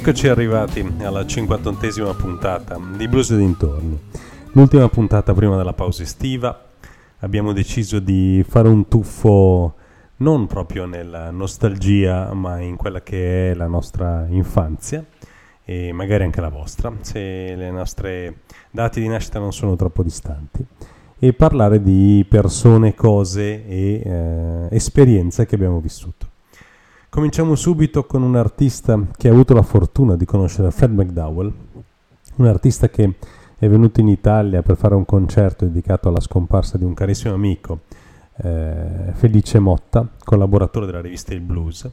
Eccoci arrivati alla 51esima puntata di Blues e dintorni. L'ultima puntata prima della pausa estiva. Abbiamo deciso di fare un tuffo non proprio nella nostalgia, ma in quella che è la nostra infanzia e magari anche la vostra, se le nostre dati di nascita non sono troppo distanti, e parlare di persone, cose e eh, esperienze che abbiamo vissuto. Cominciamo subito con un artista che ha avuto la fortuna di conoscere Fred McDowell, un artista che è venuto in Italia per fare un concerto dedicato alla scomparsa di un carissimo amico, eh, Felice Motta, collaboratore della rivista Il Blues,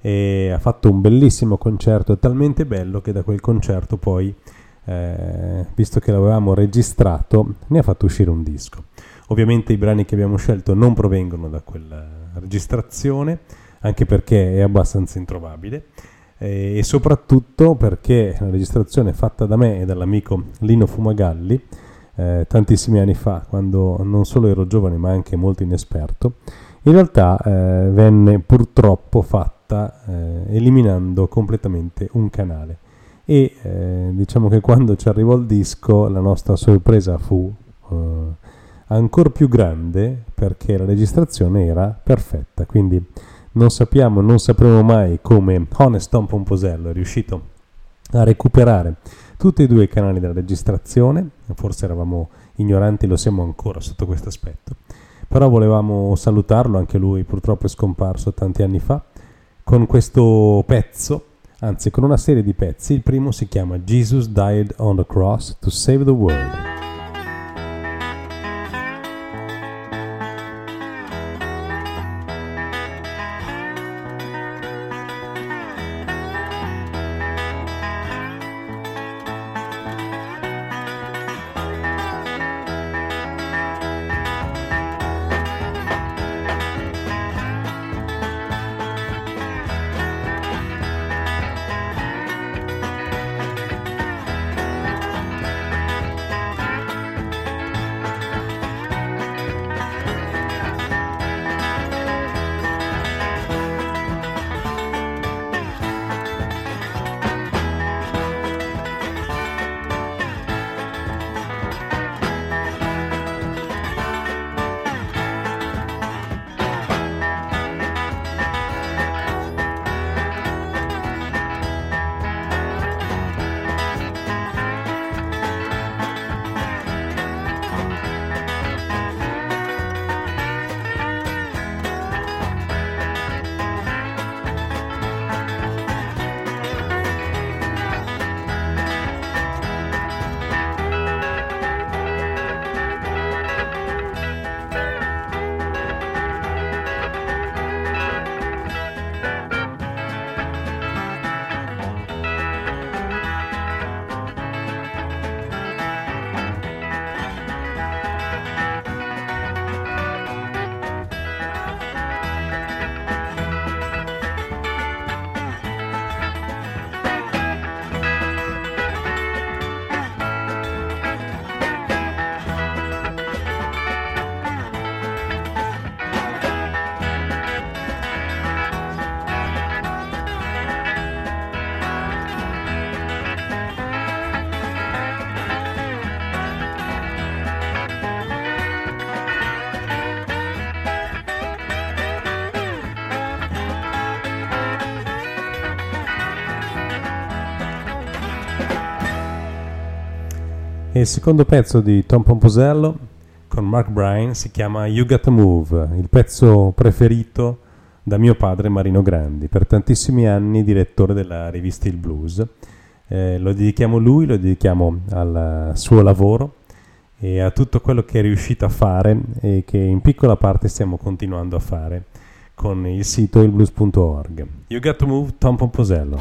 e ha fatto un bellissimo concerto, talmente bello che da quel concerto poi, eh, visto che l'avevamo registrato, ne ha fatto uscire un disco. Ovviamente i brani che abbiamo scelto non provengono da quella registrazione, anche perché è abbastanza introvabile eh, e soprattutto perché la registrazione fatta da me e dall'amico Lino Fumagalli eh, tantissimi anni fa, quando non solo ero giovane ma anche molto inesperto, in realtà eh, venne purtroppo fatta eh, eliminando completamente un canale. E eh, diciamo che quando ci arrivò il disco la nostra sorpresa fu eh, ancora più grande perché la registrazione era perfetta, quindi non sappiamo, non sapremo mai come Honest Tom Pomposello è riuscito a recuperare tutti e due i canali della registrazione, forse eravamo ignoranti, lo siamo ancora sotto questo aspetto, però volevamo salutarlo, anche lui purtroppo è scomparso tanti anni fa, con questo pezzo, anzi con una serie di pezzi, il primo si chiama Jesus Died on the Cross to Save the World. Il secondo pezzo di Tom Pomposello con Mark Bryan si chiama You Gotta Move, il pezzo preferito da mio padre Marino Grandi, per tantissimi anni direttore della rivista Il Blues. Eh, lo dedichiamo a lui, lo dedichiamo al suo lavoro e a tutto quello che è riuscito a fare e che in piccola parte stiamo continuando a fare con il sito ilblues.org. You Gotta Move, Tom Pomposello.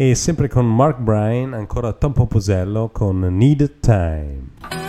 E sempre con Mark Bryan, ancora Tom Poposello con Need Time.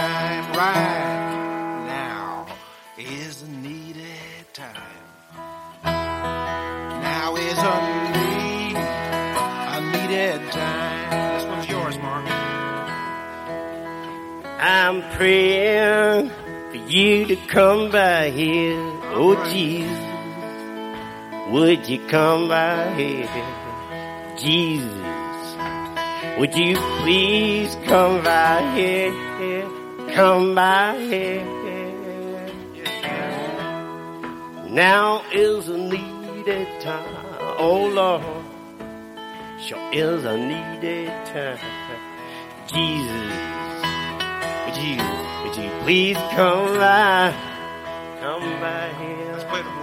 Time, right now is a needed time. Now is a need, a needed time. This one's yours, Mark. I'm praying for you to come by here. Oh Alright. Jesus, would you come by here? Jesus, would you please come by here? Come by here. Now is a needed time. Oh Lord, sure is a needed time. Jesus, would you, would you please come by, come by here.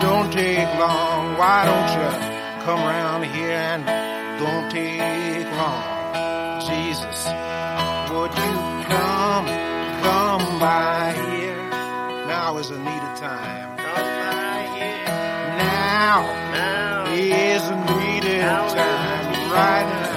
Don't take long. Why don't you come around here and don't take long? Jesus, would you come, come by here? Now is a needed time. Come by here. Now Now is a needed Now time. Right now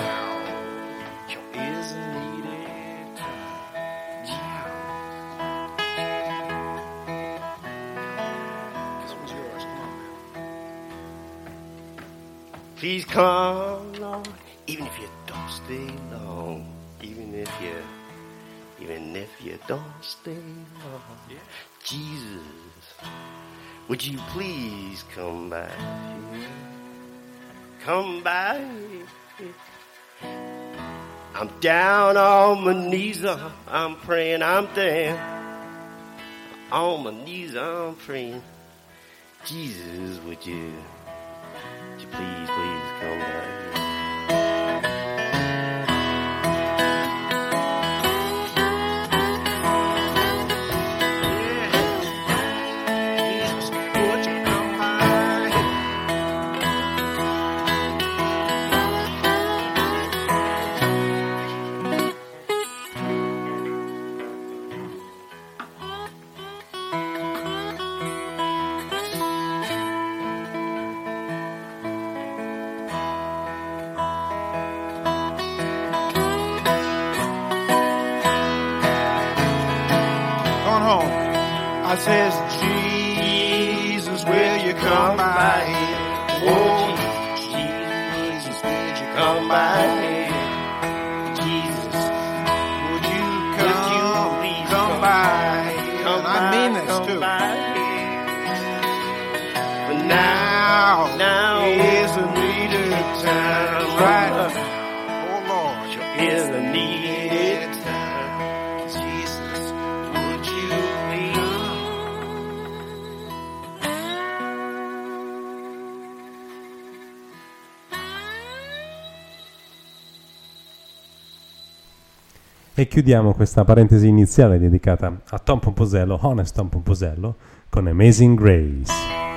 Please come, Lord, even if you don't stay long. Even if you, even if you don't stay long. Jesus, would you please come by? Come by. I'm down on my knees, uh, I'm praying, I'm down. On my knees, I'm praying. Jesus, would you please, please come by E chiudiamo questa parentesi iniziale dedicata a Tom Pomposello, Honest Tom Pomposello, con Amazing Grace.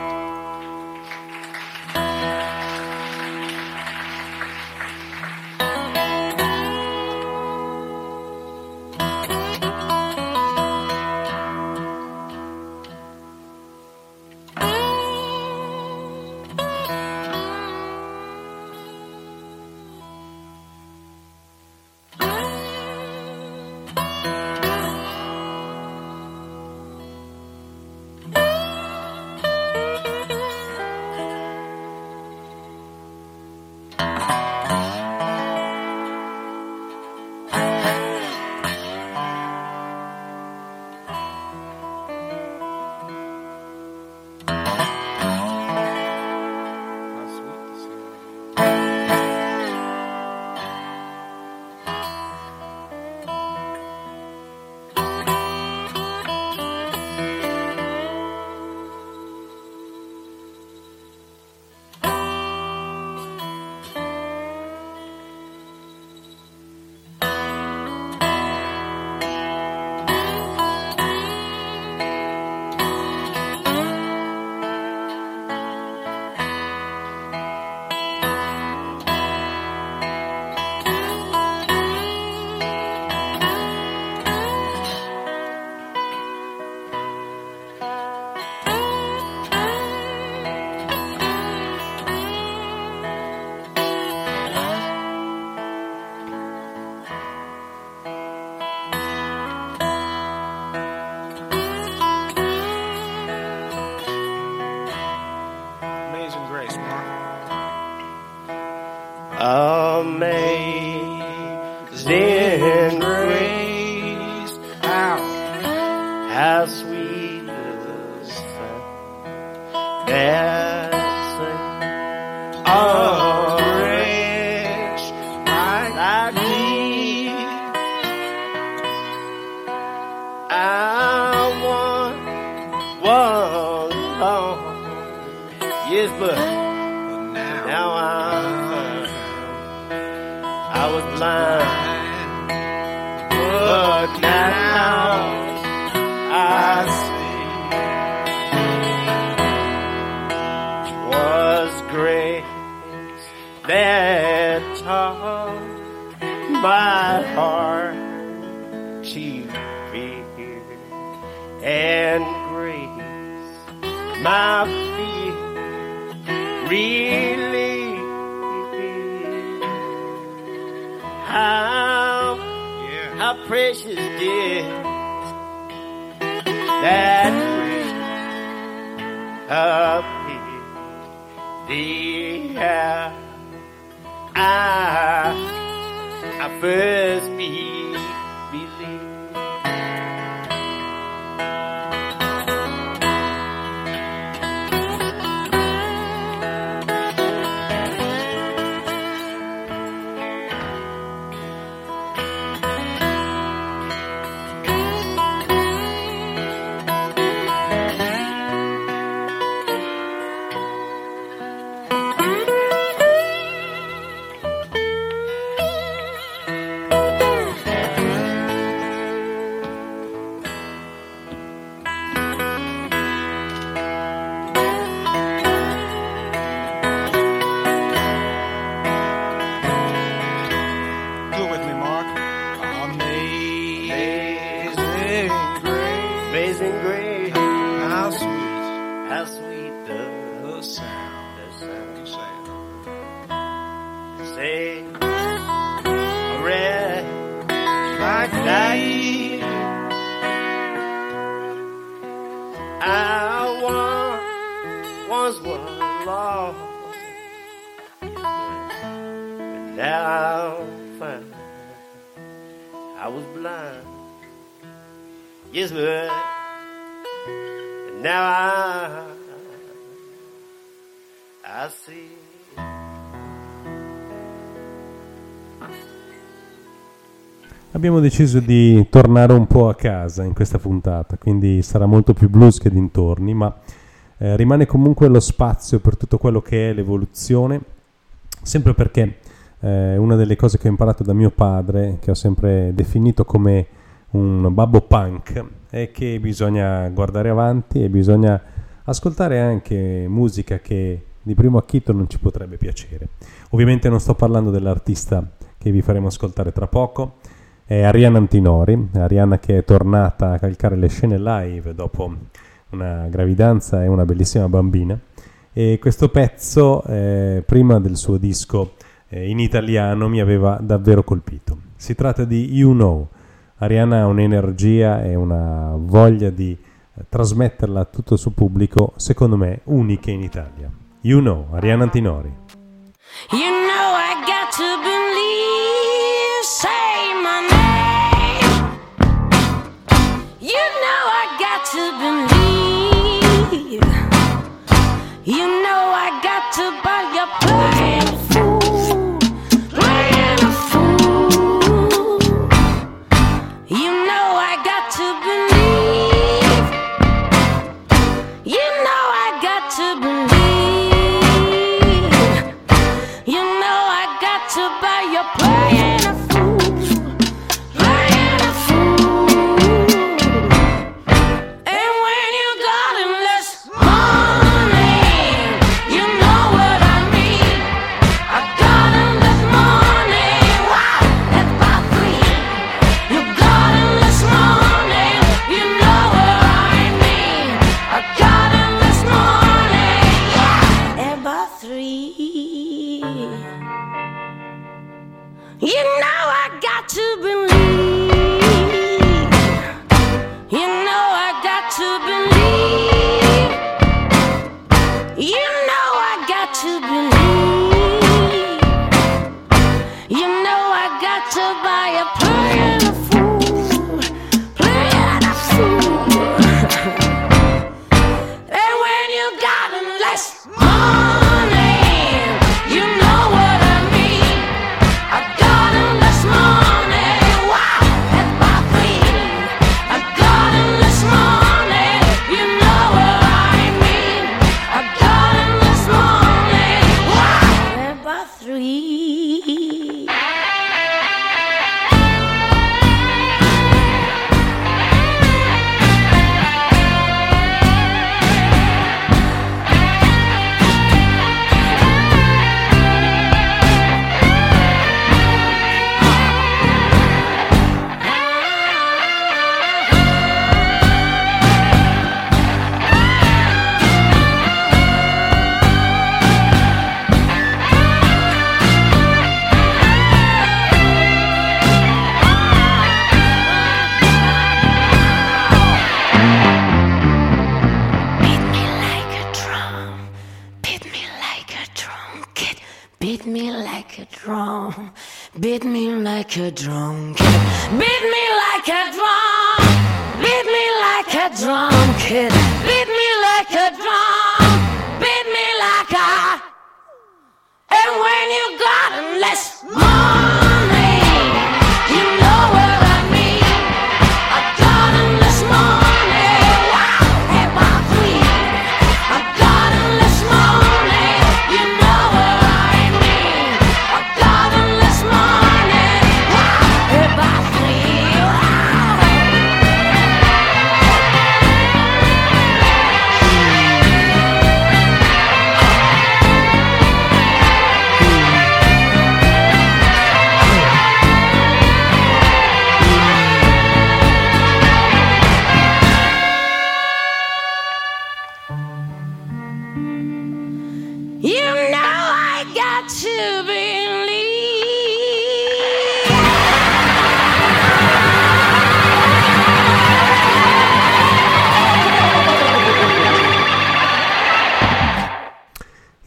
Now I, I see. Abbiamo deciso di tornare un po' a casa in questa puntata, quindi sarà molto più blues che dintorni, ma eh, rimane comunque lo spazio per tutto quello che è l'evoluzione, sempre perché eh, una delle cose che ho imparato da mio padre, che ho sempre definito come un babbo punk, è che bisogna guardare avanti e bisogna ascoltare anche musica che di primo acchito non ci potrebbe piacere. Ovviamente non sto parlando dell'artista che vi faremo ascoltare tra poco, è Arianna Antinori, Arianna che è tornata a calcare le scene live dopo una gravidanza e una bellissima bambina e questo pezzo eh, prima del suo disco eh, in italiano mi aveva davvero colpito. Si tratta di You Know. Arianna ha un'energia e una voglia di eh, trasmetterla a tutto il suo pubblico, secondo me uniche in Italia. You Know, Arianna Antinori. You know I got to believe, say my name. You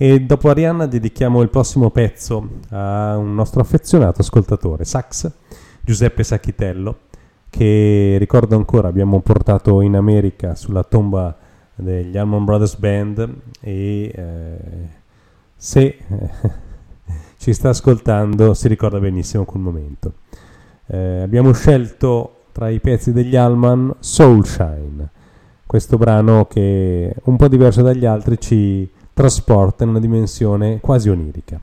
E dopo Arianna dedichiamo il prossimo pezzo a un nostro affezionato ascoltatore, Sax, Giuseppe Sacchitello, che ricordo ancora abbiamo portato in America sulla tomba degli Almond Brothers Band e eh, se eh, ci sta ascoltando si ricorda benissimo quel momento. Eh, abbiamo scelto tra i pezzi degli Alman Soulshine, questo brano che un po' diverso dagli altri ci trasporta in una dimensione quasi onirica.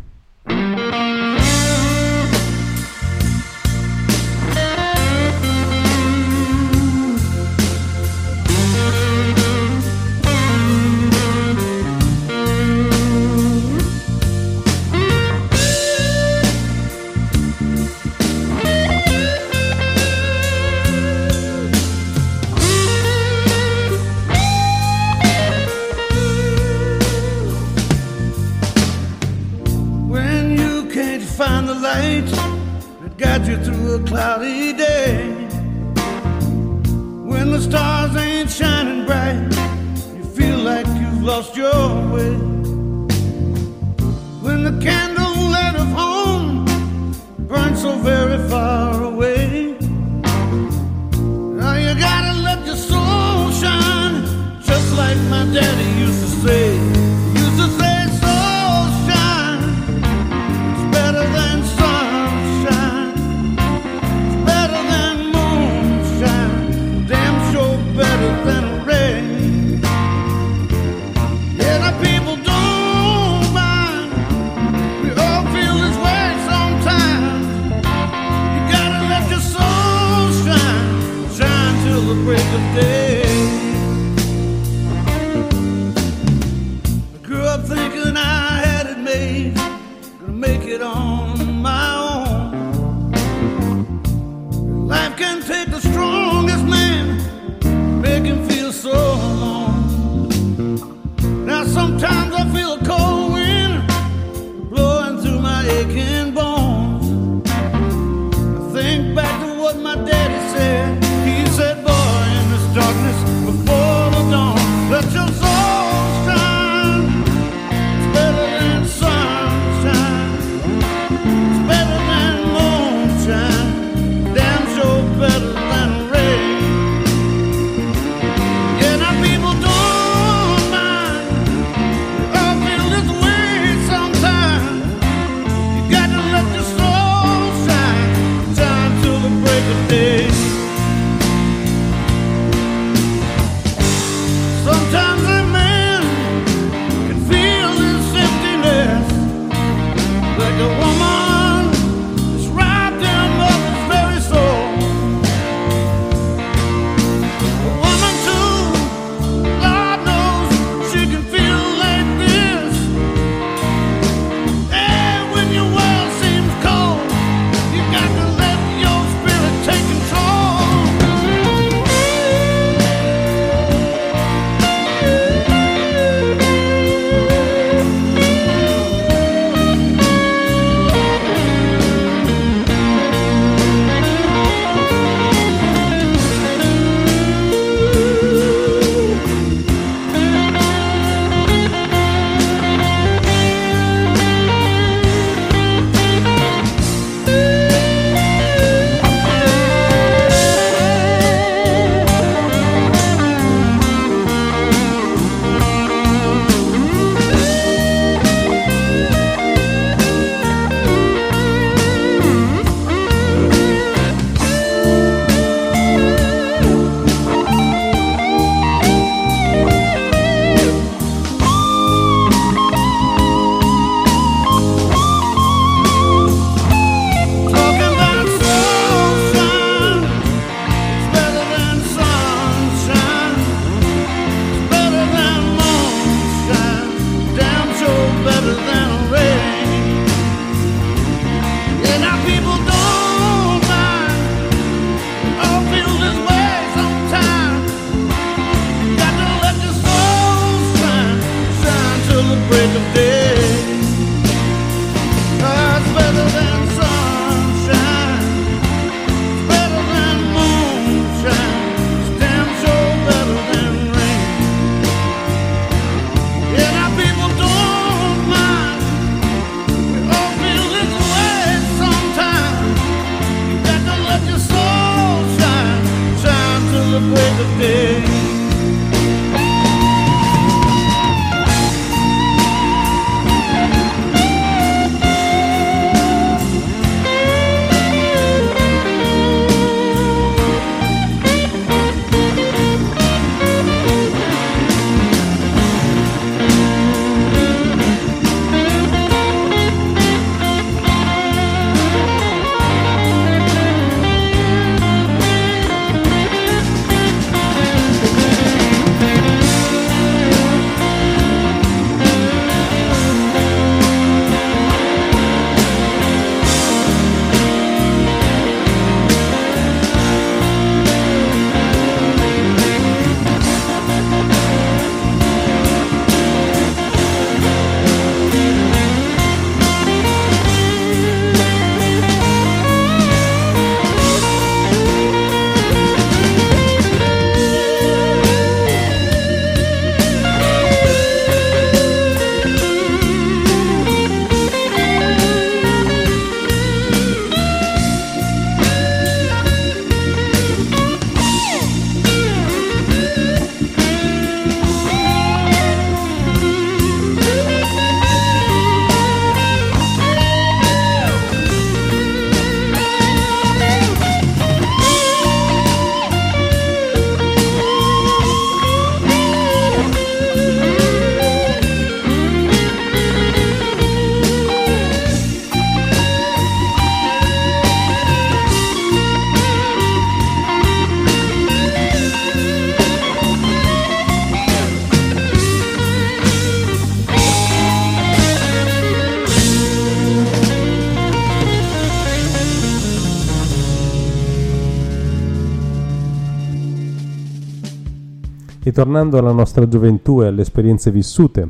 Ritornando alla nostra gioventù e alle esperienze vissute,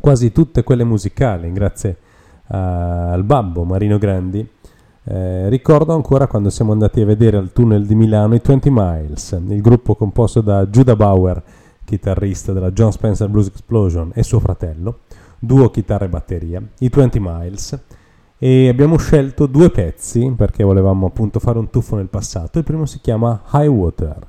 quasi tutte quelle musicali, grazie a- al babbo Marino Grandi, eh, ricordo ancora quando siamo andati a vedere al tunnel di Milano i 20 Miles, il gruppo composto da Judah Bauer, chitarrista della John Spencer Blues Explosion, e suo fratello, duo chitarra e batteria, i 20 Miles, e abbiamo scelto due pezzi perché volevamo appunto fare un tuffo nel passato. Il primo si chiama High Water.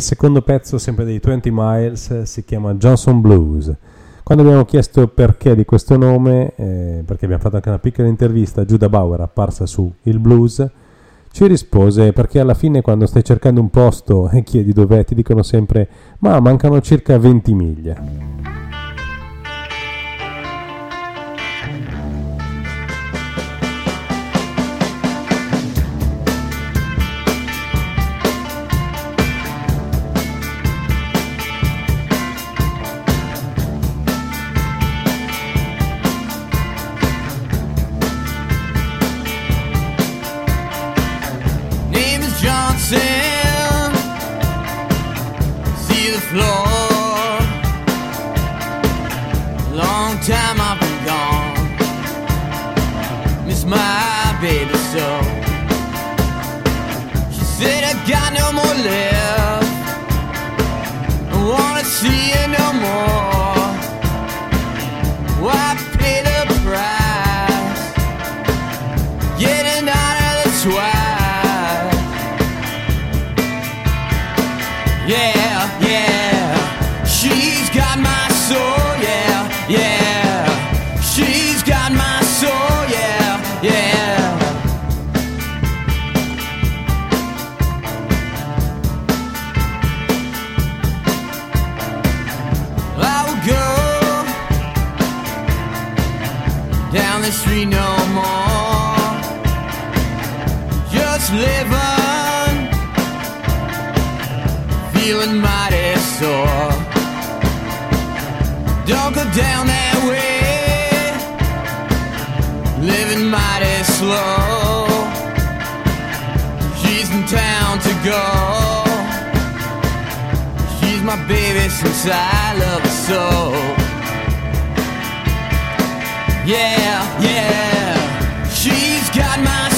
Il secondo pezzo, sempre dei 20 Miles, si chiama Johnson Blues. Quando abbiamo chiesto perché di questo nome, eh, perché abbiamo fatto anche una piccola intervista a Judah Bauer apparsa su Il Blues, ci rispose perché alla fine quando stai cercando un posto e chiedi dov'è ti dicono sempre ma mancano circa 20 miglia. low. She's in town to go. She's my baby since I love her so. Yeah, yeah. She's got my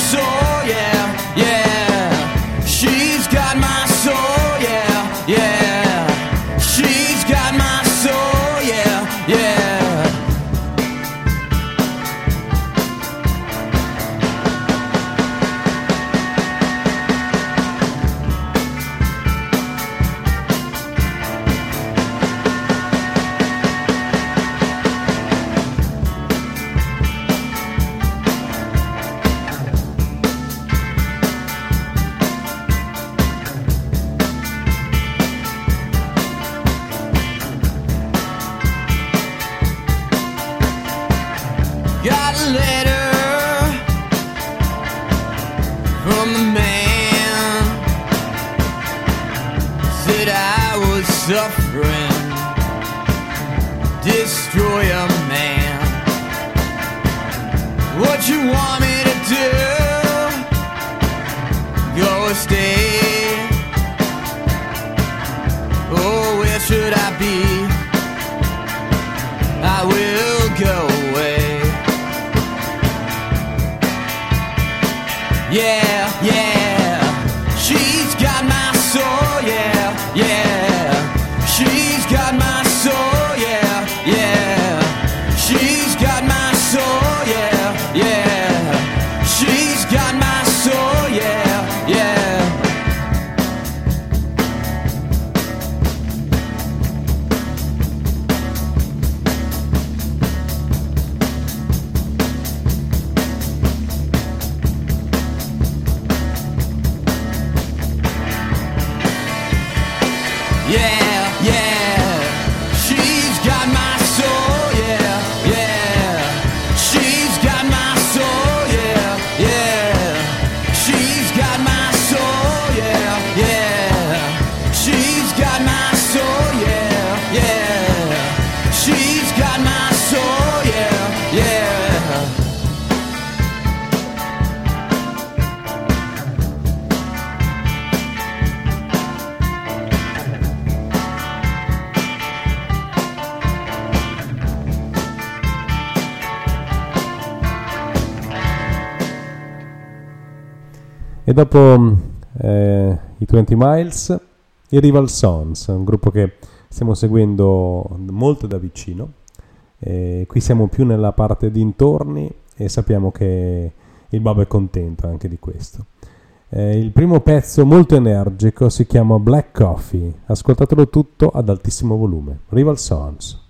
Yeah, yeah. E dopo mm, eh, i 20 Miles, i Rival Sons, un gruppo che stiamo seguendo molto da vicino. E qui siamo più nella parte dintorni e sappiamo che il Bob è contento anche di questo. Eh, il primo pezzo molto energico si chiama Black Coffee, ascoltatelo tutto ad altissimo volume. Rival Sons.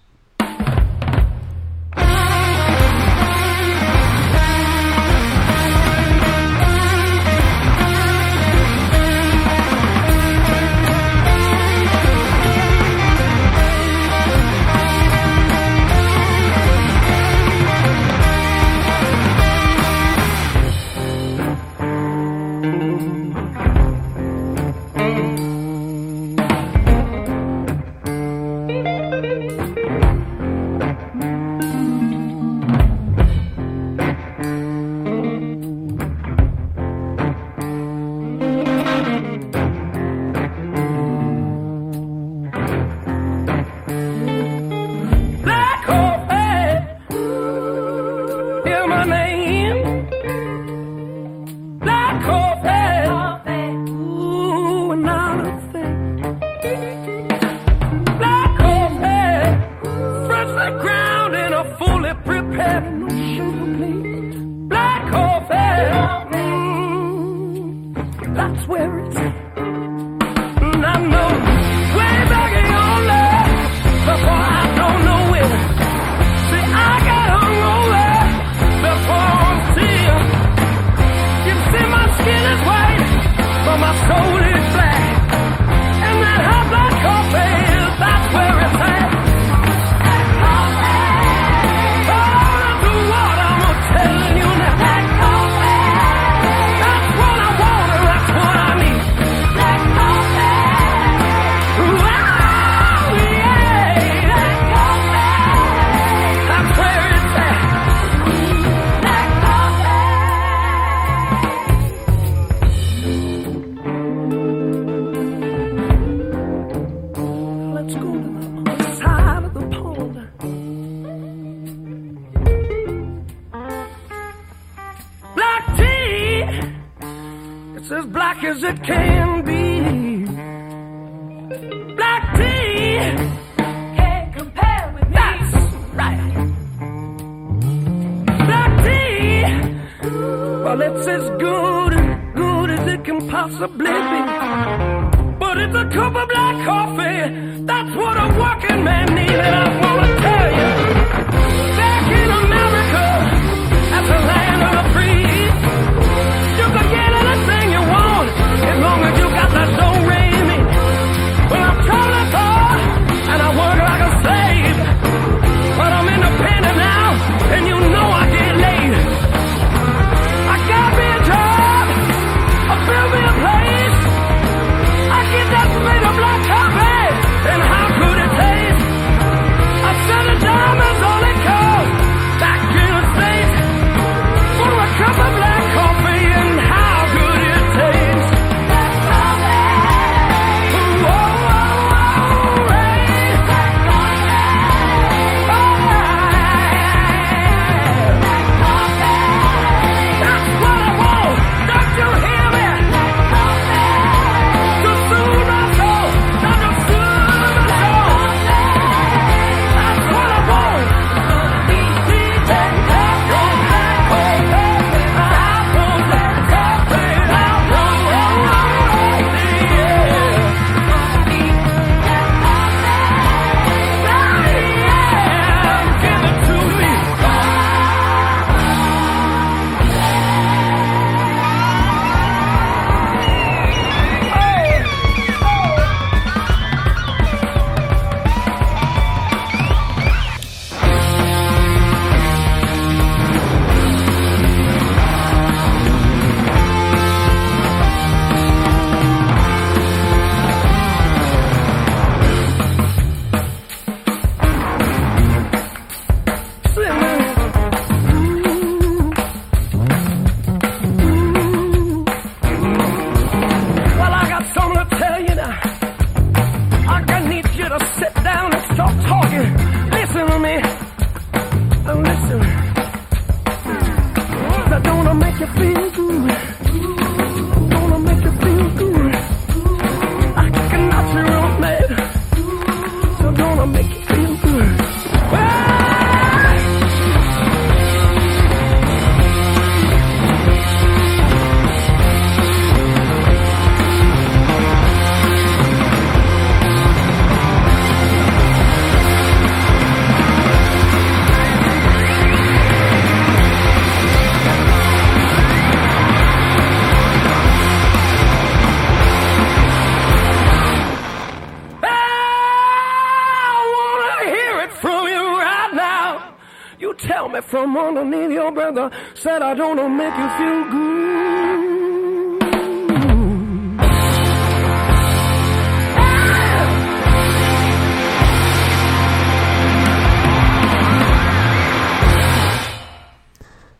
together. Said I don't make you feel good.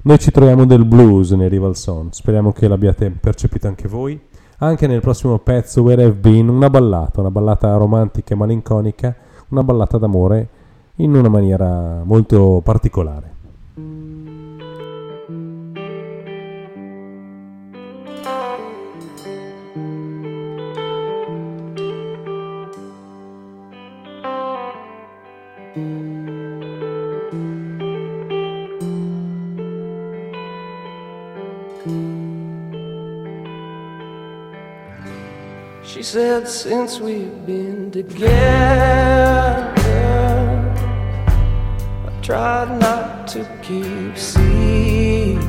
Noi ci troviamo del blues nei Rival Song, speriamo che l'abbiate percepito anche voi. Anche nel prossimo pezzo Where I've Been, una ballata, una ballata romantica e malinconica, una ballata d'amore in una maniera molto particolare. since we've been together. I've tried not to keep secrets.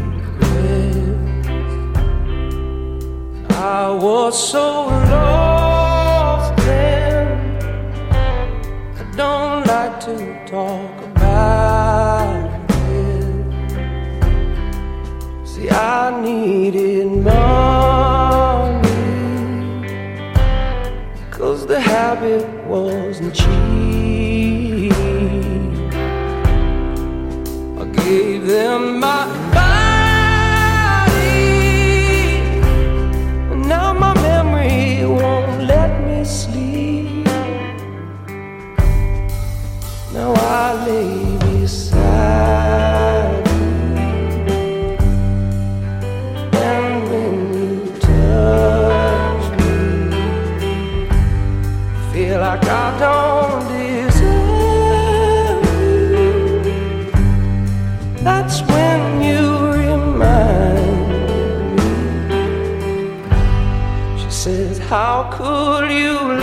I was so alone. gave them my How could you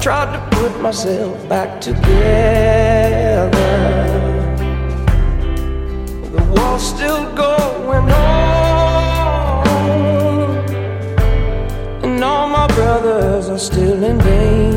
tried to put myself back together. The war's still going on, and all my brothers are still in danger.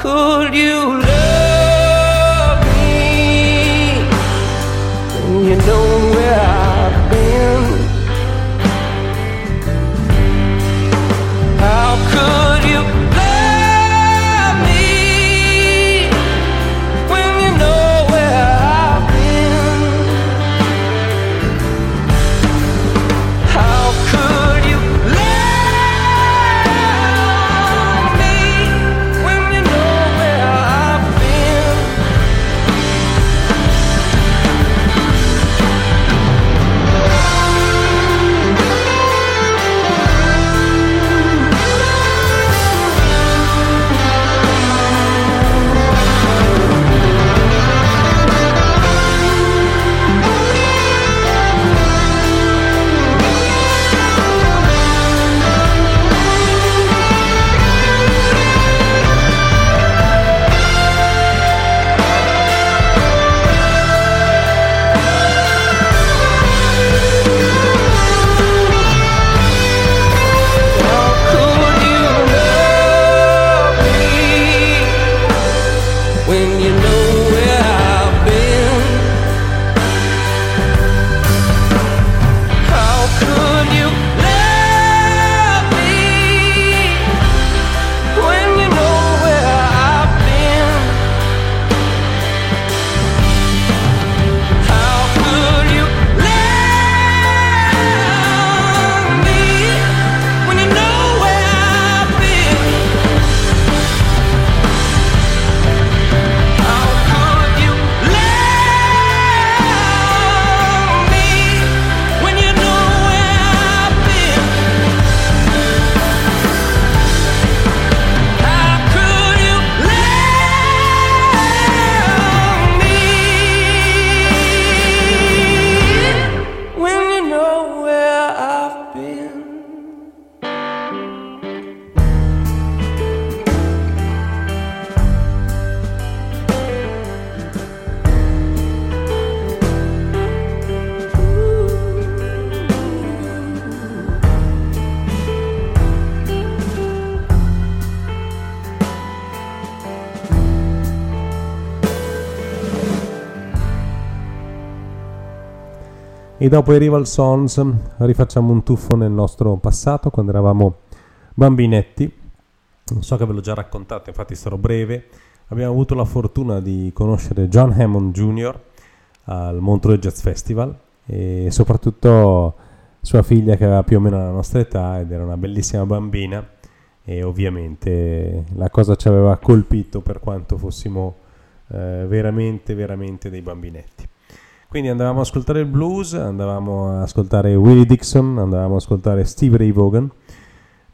could you dopo i Rival Sons rifacciamo un tuffo nel nostro passato quando eravamo bambinetti. Non so che ve l'ho già raccontato, infatti sarò breve. Abbiamo avuto la fortuna di conoscere John Hammond Jr. al Montreux Jazz Festival e soprattutto sua figlia che aveva più o meno la nostra età ed era una bellissima bambina e ovviamente la cosa ci aveva colpito per quanto fossimo eh, veramente veramente dei bambinetti. Quindi andavamo ad ascoltare il blues, andavamo ad ascoltare Willie Dixon, andavamo ad ascoltare Steve Ray Vaughan.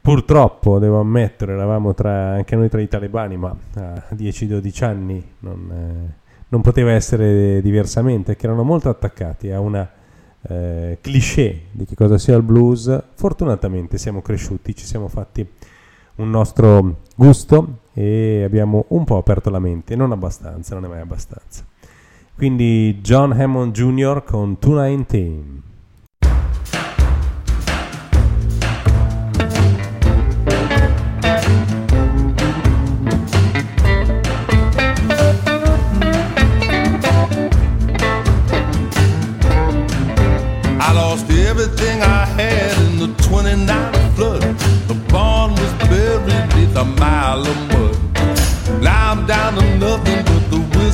Purtroppo, devo ammettere, eravamo tra, anche noi tra i talebani, ma a 10-12 anni non, eh, non, poteva essere diversamente, che erano molto attaccati a una eh, cliché di che cosa sia il blues. Fortunatamente siamo cresciuti, ci siamo fatti un nostro gusto e abbiamo un po' aperto la mente, non abbastanza, non è mai abbastanza. Quindi John Hammond Jr. con 219. Everything I had in the 29 flood. The barn was buried beneath a mile of mud. Now I'm down to nothing but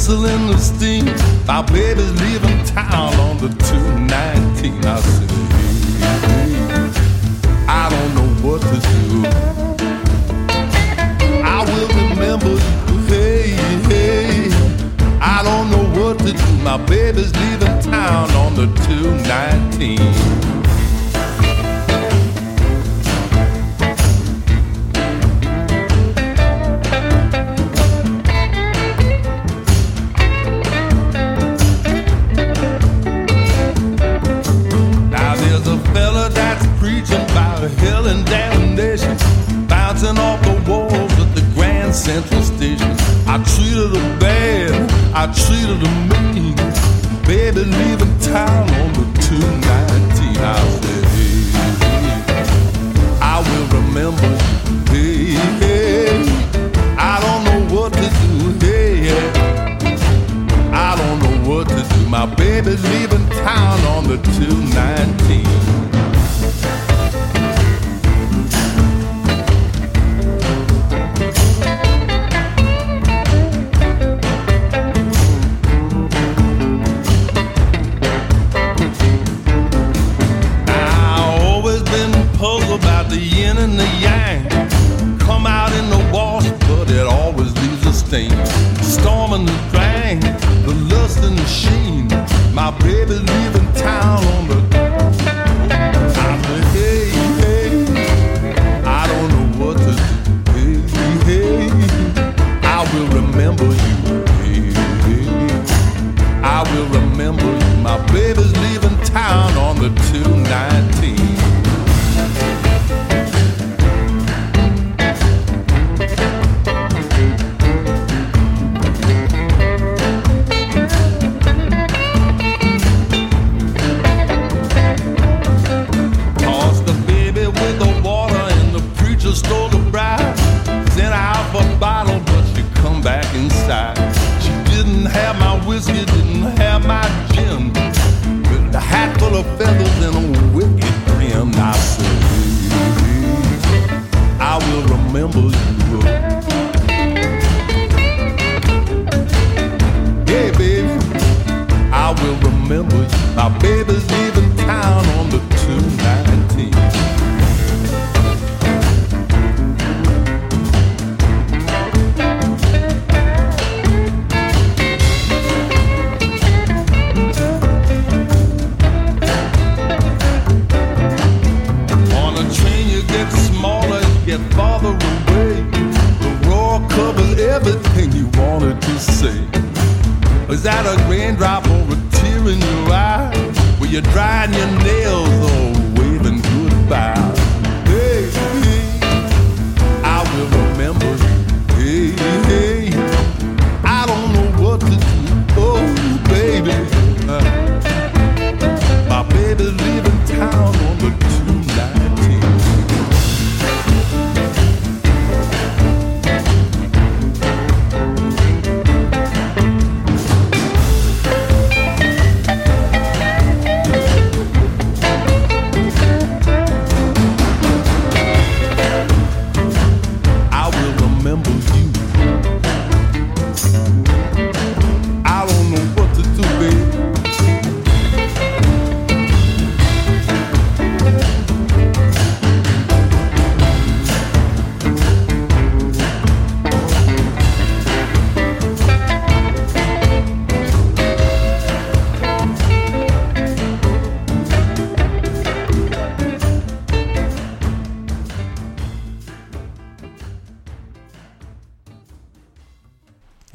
whistle and the steam. My baby's leaving town on the 219. I said, hey, I don't know what to do. I will remember you. Hey, hey, I don't know what to do. My baby's leaving town on the 219. Central Station. I treated her bad, I treated her mean. Baby leaving town on the 219. I said, hey, I will remember. Hey, hey, I don't know what to do. Hey. I don't know what to do. My baby's leaving town on the 219. Stain. Storm and the drang, the lust and the sheen. My baby leaving town on the.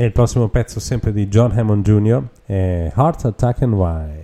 Il prossimo pezzo sempre di John Hammond Jr. è Heart Attack and Wine.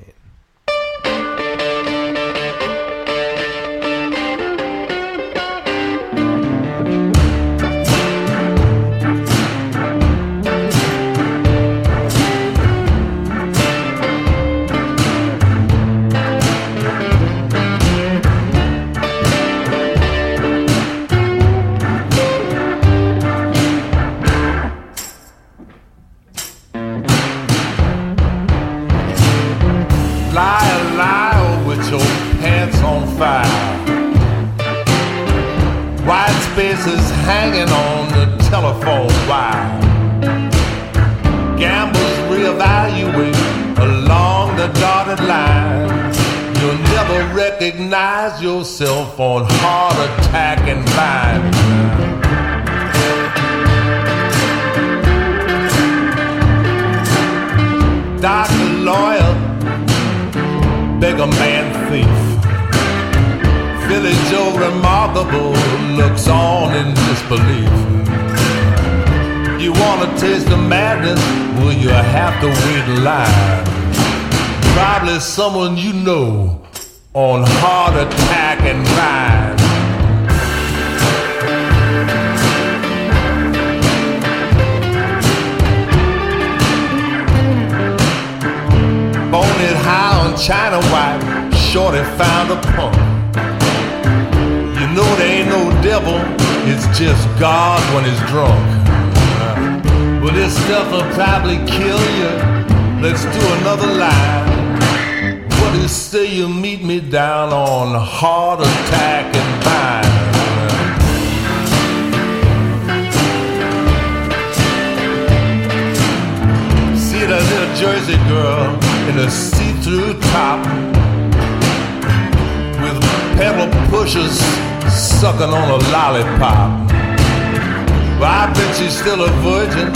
On on heart attack and vine? See that little Jersey girl in a see-through top with pedal pushers sucking on a lollipop. Well, I bet she's still a virgin,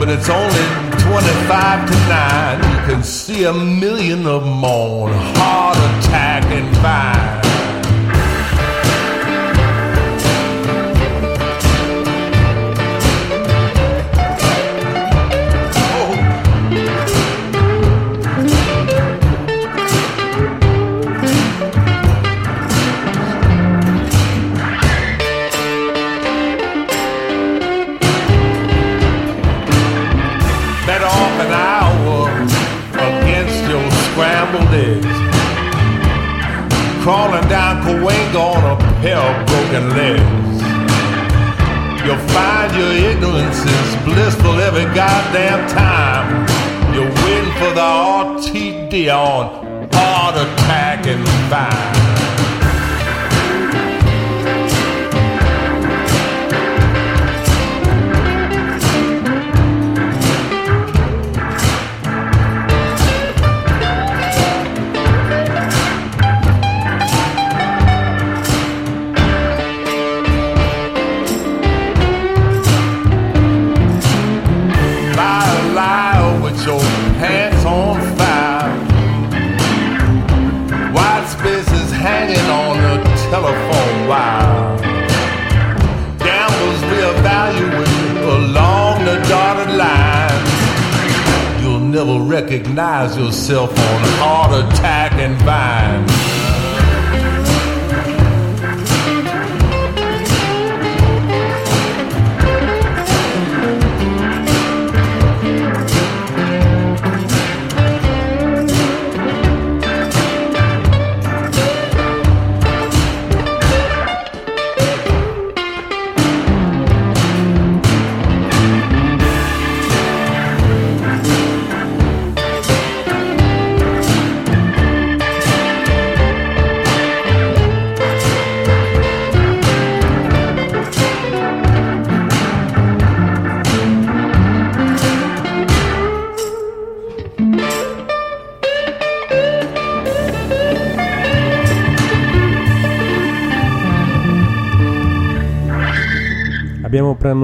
but it's only 25 to 9. You can see a million of them on heart attack and vine. Broken. You'll find your ignorance is blissful every goddamn time. You're waiting for the RTD on heart attack and vine.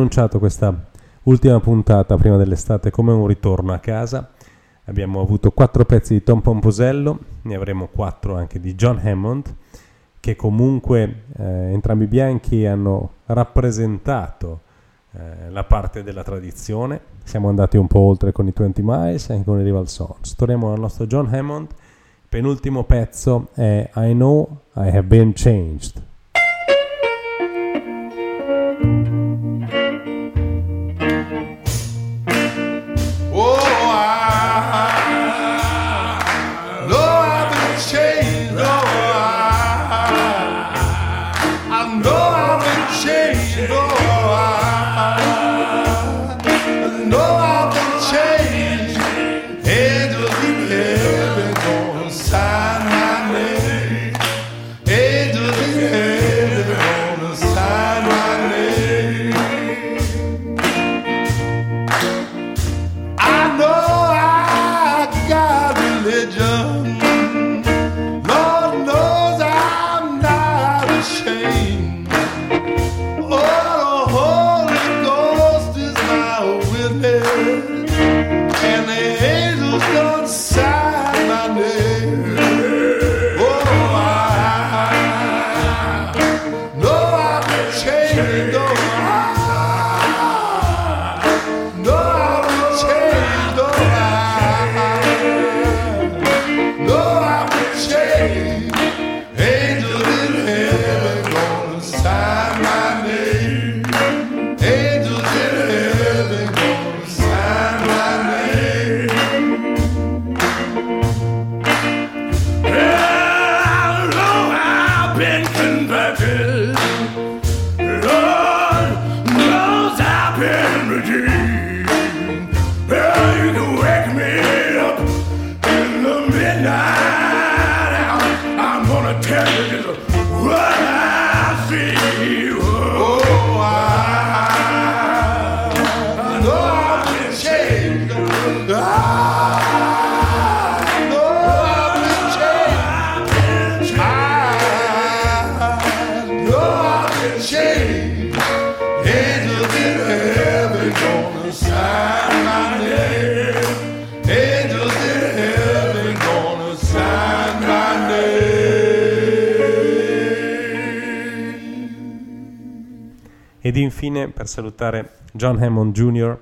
Abbiamo preannunciato questa ultima puntata prima dell'estate come un ritorno a casa. Abbiamo avuto quattro pezzi di Tom Pomposello, ne avremo quattro anche di John Hammond, che comunque eh, entrambi bianchi hanno rappresentato eh, la parte della tradizione. Siamo andati un po' oltre con i 20 Miles e con i Rival Sons. Torniamo al nostro John Hammond. Penultimo pezzo è I Know I Have Been Changed. My infine, per salutare John Hammond Jr.,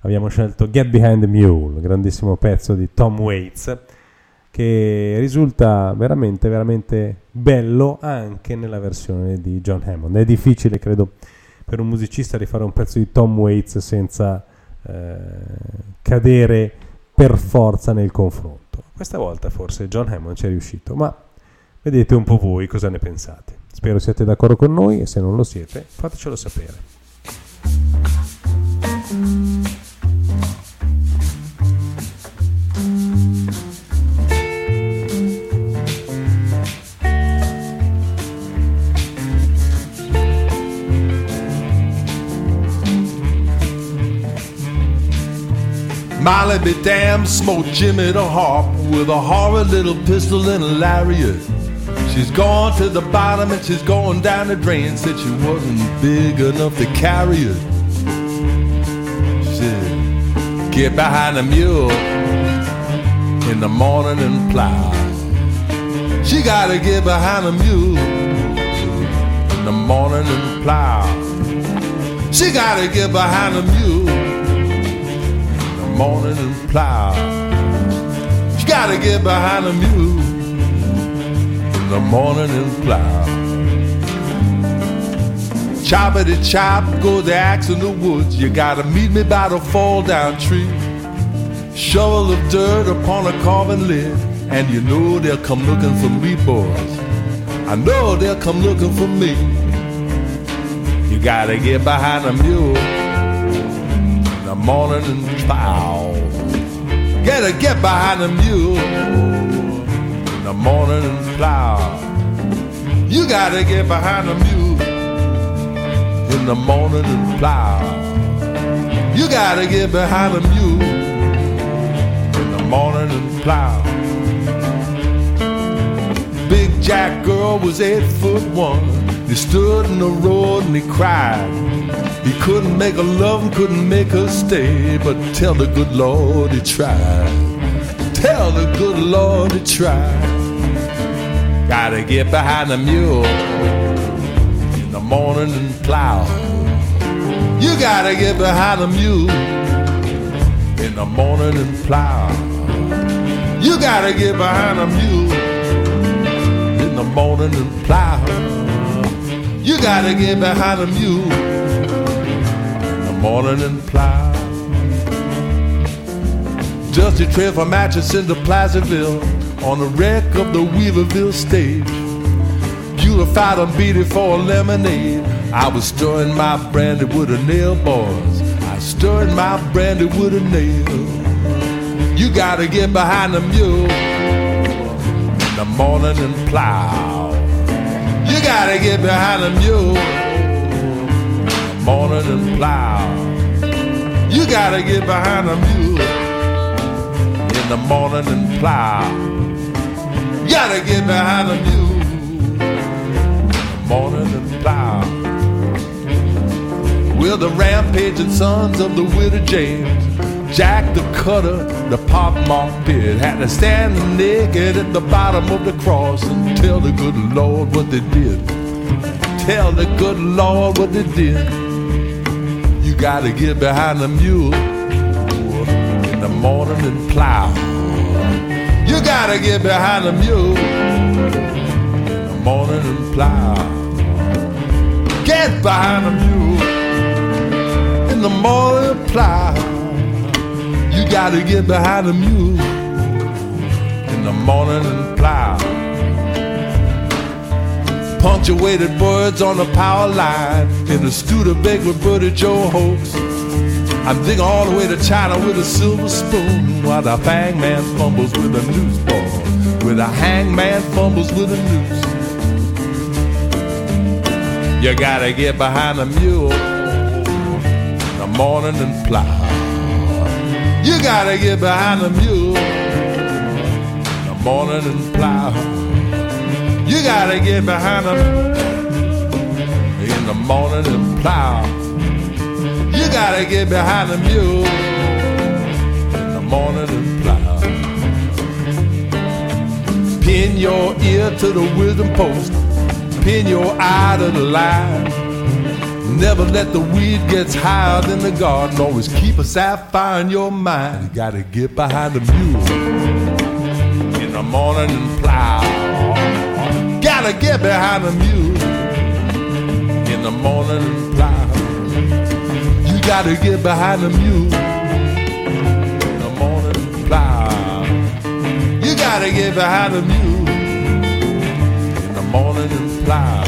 abbiamo scelto Get Behind the Mule, grandissimo pezzo di Tom Waits, che risulta veramente, veramente bello anche nella versione di John Hammond. È difficile, credo, per un musicista rifare un pezzo di Tom Waits senza eh, cadere per forza nel confronto. Questa volta forse John Hammond ci è riuscito, ma vedete un po' voi cosa ne pensate. Spero siate d'accordo con noi e se non lo siete fatecelo sapere. Molly be damned, smoked Jimmy the harp with a horrid little pistol and a lariat. She's gone to the bottom and she's going down the drain. Said she wasn't big enough to carry it. She said, get behind the mule in the morning and plow. She gotta get behind the mule in the morning and plow. She gotta get behind the mule in the morning and plow. She gotta get behind the mule the morning and plow. Choppity chop, go the axe in the woods. You gotta meet me by the fall down tree. Shovel of dirt upon a carving lid, and you know they'll come looking for me, boys. I know they'll come looking for me. You gotta get behind a mule in the morning and plow. Gotta get behind a mule the morning plow. You gotta get behind the mule in the morning plow. You gotta get behind the mule in the morning plow. Big Jack girl was eight foot one. He stood in the road and he cried. He couldn't make her love and couldn't make her stay, but tell the good Lord he tried. Tell the good Lord he tried. Gotta get behind the mule in the morning and plow. You gotta get behind a mule in the morning and plow. You gotta get behind a mule in the morning and plow. You gotta get behind a mule in the morning and plow. Dusty trail from Atchison to Placerville on the wreck of the Weaverville stage. Beautified and beat it for a lemonade. I was stirring my brandy with a nail, boys. I stirred my brandy with a nail. You gotta get behind the mule in the morning and plow. You gotta get behind the mule in the morning and plow. You gotta get behind the mule in the morning and plow. Gotta get behind the mule morning and plow. We're the rampaging sons of the widow James. Jack the cutter, the pop mark pit, had to stand naked at the bottom of the cross and tell the good Lord what they did. Tell the good Lord what they did. You gotta get behind the mule in the morning and plow. You gotta get behind the mule in the morning and plow. Get behind the mule in the morning and plow. You gotta get behind the mule in the morning and plow. Punctuated words on the power line in the Studebaker with Buddy Joe Hoax. I'm digging all the way to China with a silver spoon while the hangman fumbles with a noose ball. With a hangman fumbles with a noose. You gotta get behind the mule in the morning and plow. You gotta get behind the mule in the morning and plow. You gotta get behind them in the morning and plow. Gotta get behind the mule in the morning and plow. Pin your ear to the wisdom post. Pin your eye to the line. Never let the weed get higher than the garden. Always keep a sapphire in your mind. You gotta get behind the mule in the morning and plow. Gotta get behind the mule in the morning gotta get behind the mule in the morning plow. You gotta get behind the mule in the morning and plow.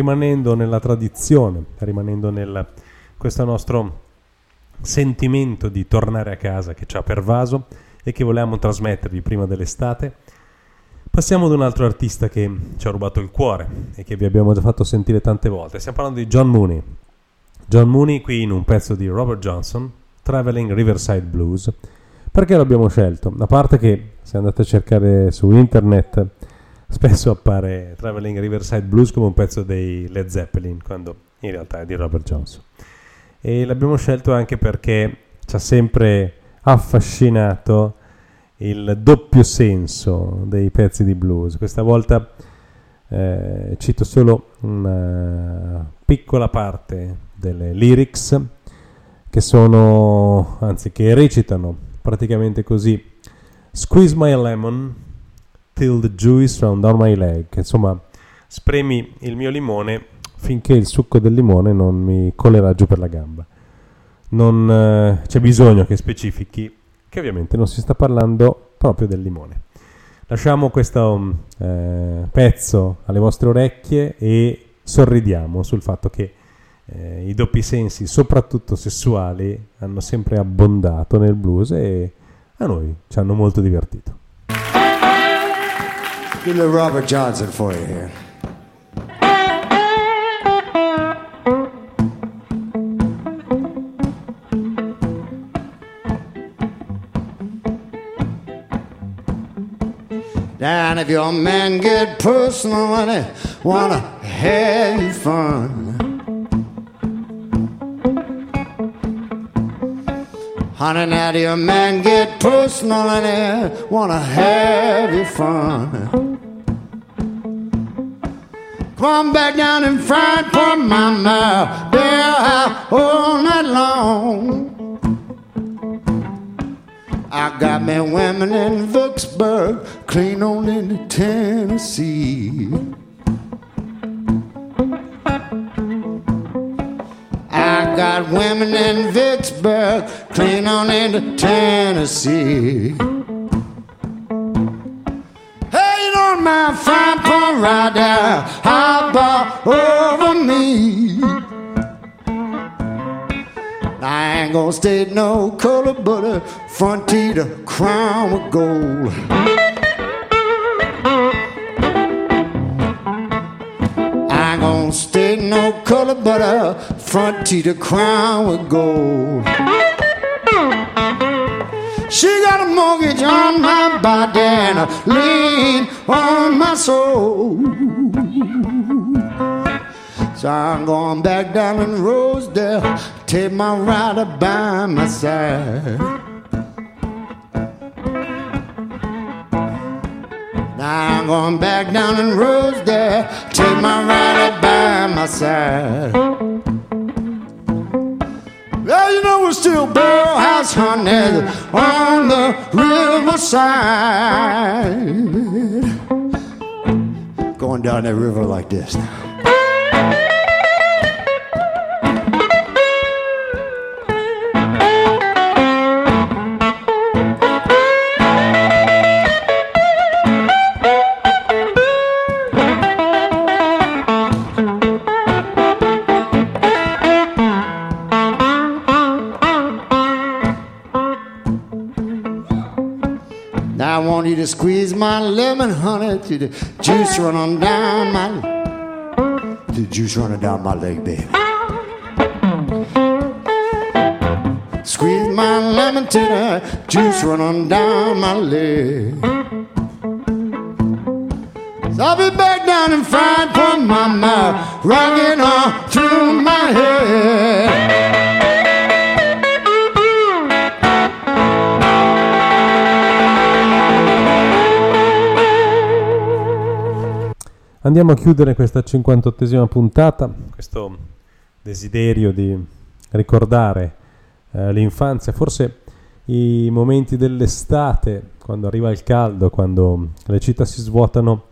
Rimanendo nella tradizione, rimanendo nel questo nostro sentimento di tornare a casa che ci ha pervaso e che volevamo trasmettervi prima dell'estate, passiamo ad un altro artista che ci ha rubato il cuore e che vi abbiamo già fatto sentire tante volte. Stiamo parlando di John Mooney. John Mooney qui in un pezzo di Robert Johnson, Traveling Riverside Blues. Perché l'abbiamo scelto? A parte che se andate a cercare su internet spesso appare Traveling Riverside Blues come un pezzo dei Led Zeppelin, quando in realtà è di Robert Johnson. E l'abbiamo scelto anche perché ci ha sempre affascinato il doppio senso dei pezzi di blues. Questa volta eh, cito solo una piccola parte delle lyrics che sono, anzi che recitano praticamente così Squeeze my lemon till the juice round down my leg. Insomma, spremi il mio limone finché il succo del limone non mi colerà giù per la gamba. Non eh, c'è bisogno che specifichi che ovviamente non si sta parlando proprio del limone. Lasciamo questo um, eh, pezzo alle vostre orecchie e sorridiamo sul fatto che eh, i doppi sensi, soprattutto sessuali, hanno sempre abbondato nel blues e a noi ci hanno molto divertito. A little Robert Johnson for you here. Down if your man get personal and they wanna have fun. Honey, now your man get personal and they wanna have you fun. On back down and fry for my mama, there all night long. I got me women in Vicksburg, clean on into Tennessee. I got women in Vicksburg, clean on into Tennessee. My fine right hop over me. I ain't gonna stay no color, but a front teeth, a crown with gold. I ain't gonna state no color, but a front teeth, a crown with gold. She got a mortgage on my body and a lien on my soul. So I'm going back down in Rosedale, take my rider by my side. Now I'm going back down in Rosedale, take my rider by my side. Well, you know we're still barrel house hunting on the riverside. Going down that river like this now. My lemon, honey, to the juice running down my, the juice running down my leg, baby. Squeeze my lemon to the juice running down my leg. So I'll be back down and frying for my mouth, rocking on through my head. Andiamo a chiudere questa 58esima puntata, questo desiderio di ricordare eh, l'infanzia, forse i momenti dell'estate, quando arriva il caldo, quando le città si svuotano,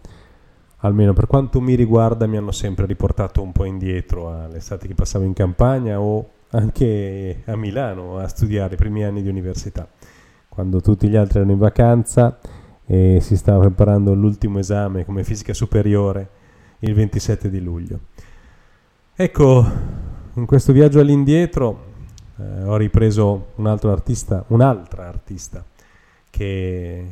almeno per quanto mi riguarda, mi hanno sempre riportato un po' indietro all'estate che passavo in campagna o anche a Milano a studiare i primi anni di università, quando tutti gli altri erano in vacanza e si stava preparando l'ultimo esame come fisica superiore il 27 di luglio. Ecco, in questo viaggio all'indietro eh, ho ripreso un altro artista, un'altra artista che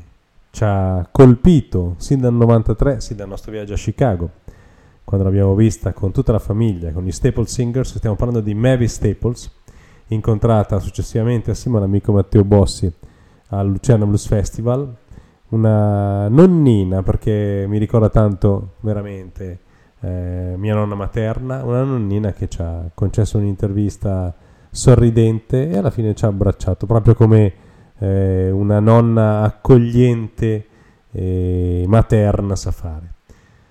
ci ha colpito sin dal 93, sin dal nostro viaggio a Chicago, quando l'abbiamo vista con tutta la famiglia, con gli Staples Singers, stiamo parlando di Mavis Staples, incontrata successivamente assieme all'amico Matteo Bossi al Luciano Blues Festival, una nonnina perché mi ricorda tanto veramente eh, mia nonna materna, una nonnina che ci ha concesso un'intervista sorridente e alla fine ci ha abbracciato proprio come eh, una nonna accogliente e materna sa fare.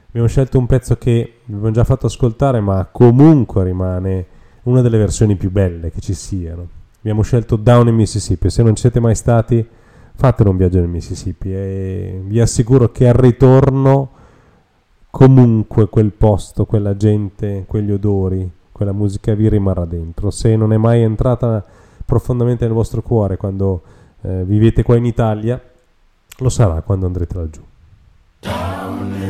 Abbiamo scelto un pezzo che abbiamo già fatto ascoltare ma comunque rimane una delle versioni più belle che ci siano. Abbiamo scelto Down in Mississippi, se non ci siete mai stati fatelo un viaggio nel Mississippi e vi assicuro che al ritorno comunque quel posto, quella gente, quegli odori, quella musica vi rimarrà dentro. Se non è mai entrata profondamente nel vostro cuore quando eh, vivete qua in Italia, lo sarà quando andrete laggiù. Down.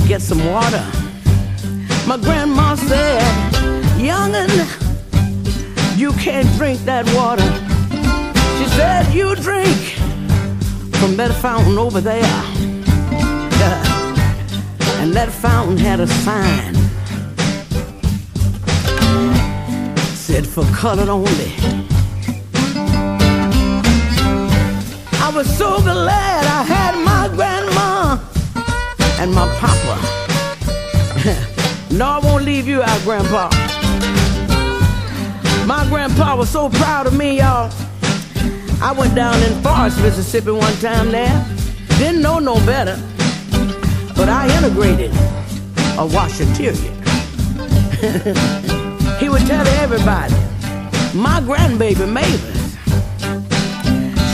To get some water. My grandma said, Youngin', you can't drink that water. She said, You drink from that fountain over there. And that fountain had a sign. Said for colored only. I was so glad I had my grandma and my papa. no, I won't leave you out, Grandpa. My grandpa was so proud of me, y'all. I went down in Forest, Mississippi one time there. Didn't know no better. But I integrated a washateria. he would tell everybody, my grandbaby Mavis,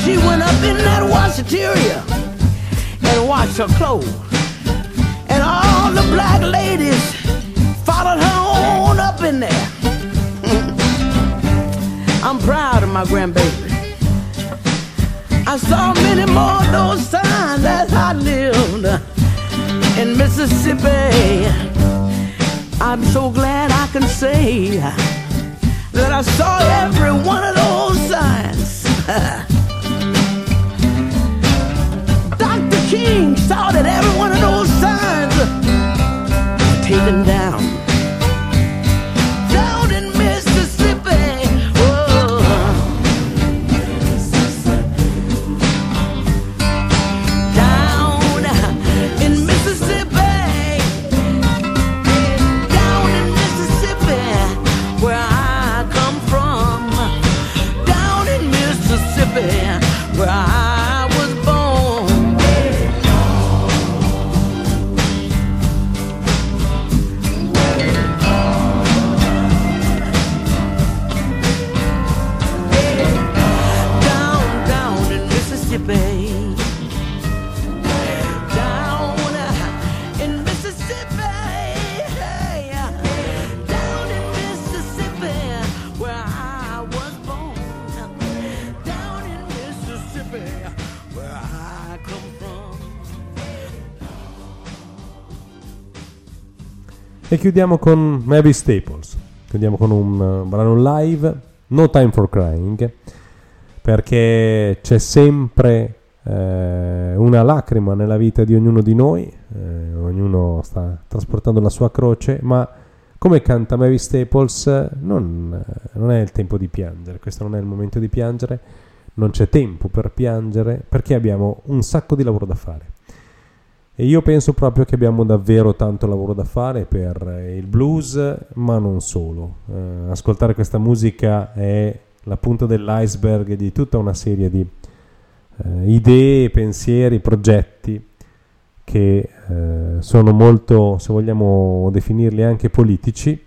she went up in that washateria and washed her clothes. The black ladies followed her on up in there. I'm proud of my grandbaby. I saw many more of those signs as I lived in Mississippi. I'm so glad I can say that I saw every one of those signs. Dr. King saw that every one of those signs down. Down E chiudiamo con Mavis Staples. Chiudiamo con un uh, brano live, No Time for Crying, perché c'è sempre eh, una lacrima nella vita di ognuno di noi, eh, ognuno sta trasportando la sua croce, ma come canta Mavis Staples, non, eh, non è il tempo di piangere, questo non è il momento di piangere, non c'è tempo per piangere, perché abbiamo un sacco di lavoro da fare. E io penso proprio che abbiamo davvero tanto lavoro da fare per eh, il blues, ma non solo. Eh, ascoltare questa musica è la punta dell'iceberg di tutta una serie di eh, idee, pensieri, progetti che eh, sono molto, se vogliamo definirli anche politici,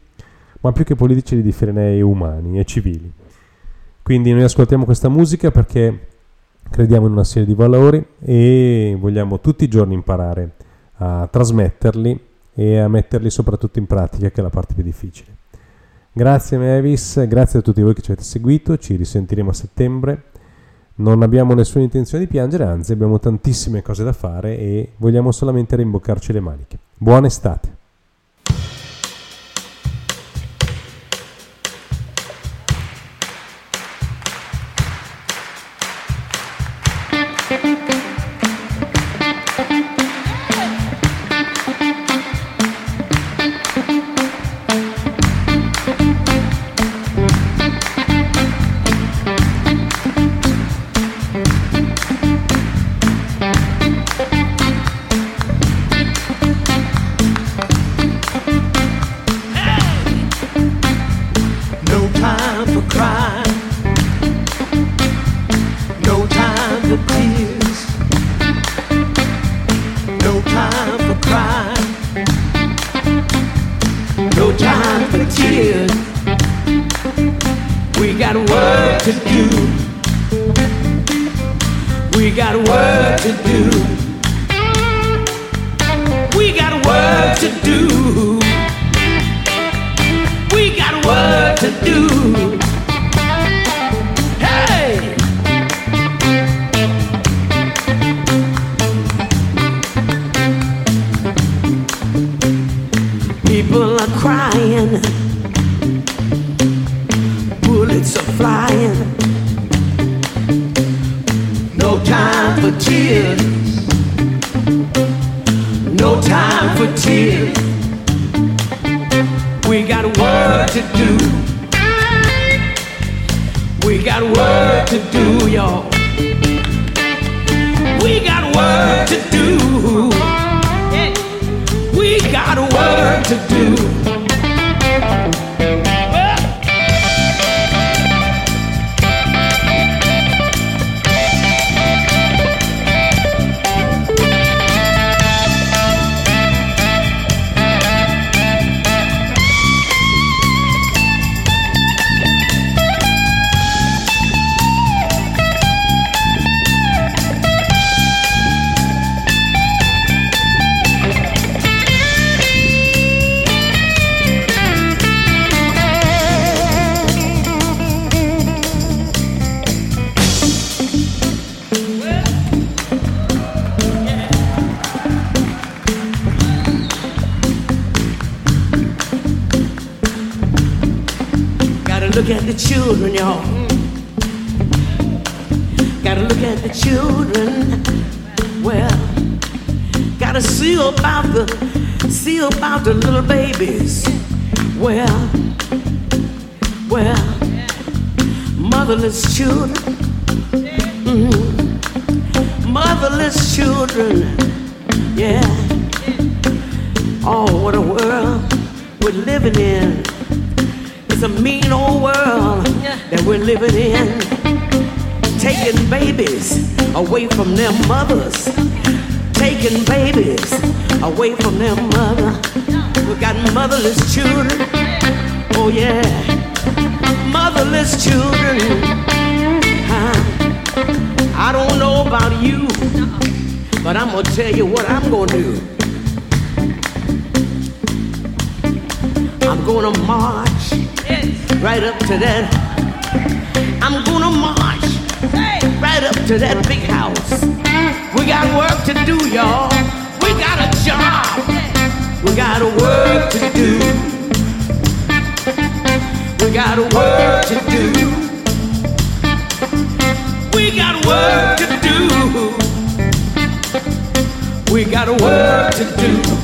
ma più che politici li definirei umani e civili. Quindi noi ascoltiamo questa musica perché crediamo in una serie di valori e vogliamo tutti i giorni imparare a trasmetterli e a metterli soprattutto in pratica, che è la parte più difficile. Grazie Mavis, grazie a tutti voi che ci avete seguito, ci risentiremo a settembre. Non abbiamo nessuna intenzione di piangere, anzi abbiamo tantissime cose da fare e vogliamo solamente rimboccarci le maniche. Buona estate! Gotta look at the children. Well, gotta see about the see about the little babies. Well, well, motherless children. Mhm. Motherless children. Yeah. Oh, what a world we're living in. It's a mean old world that we're living in. Taking babies away from their mothers. Taking babies away from their mother. We got motherless children. Oh yeah. Motherless children. Huh. I don't know about you, but I'm gonna tell you what I'm gonna do. I'm gonna march right up to that. I'm gonna march right up to that big house. We got work to do, y'all. We got a job. We got a work to do. We got a work to do. We got work to do. We got a work to do.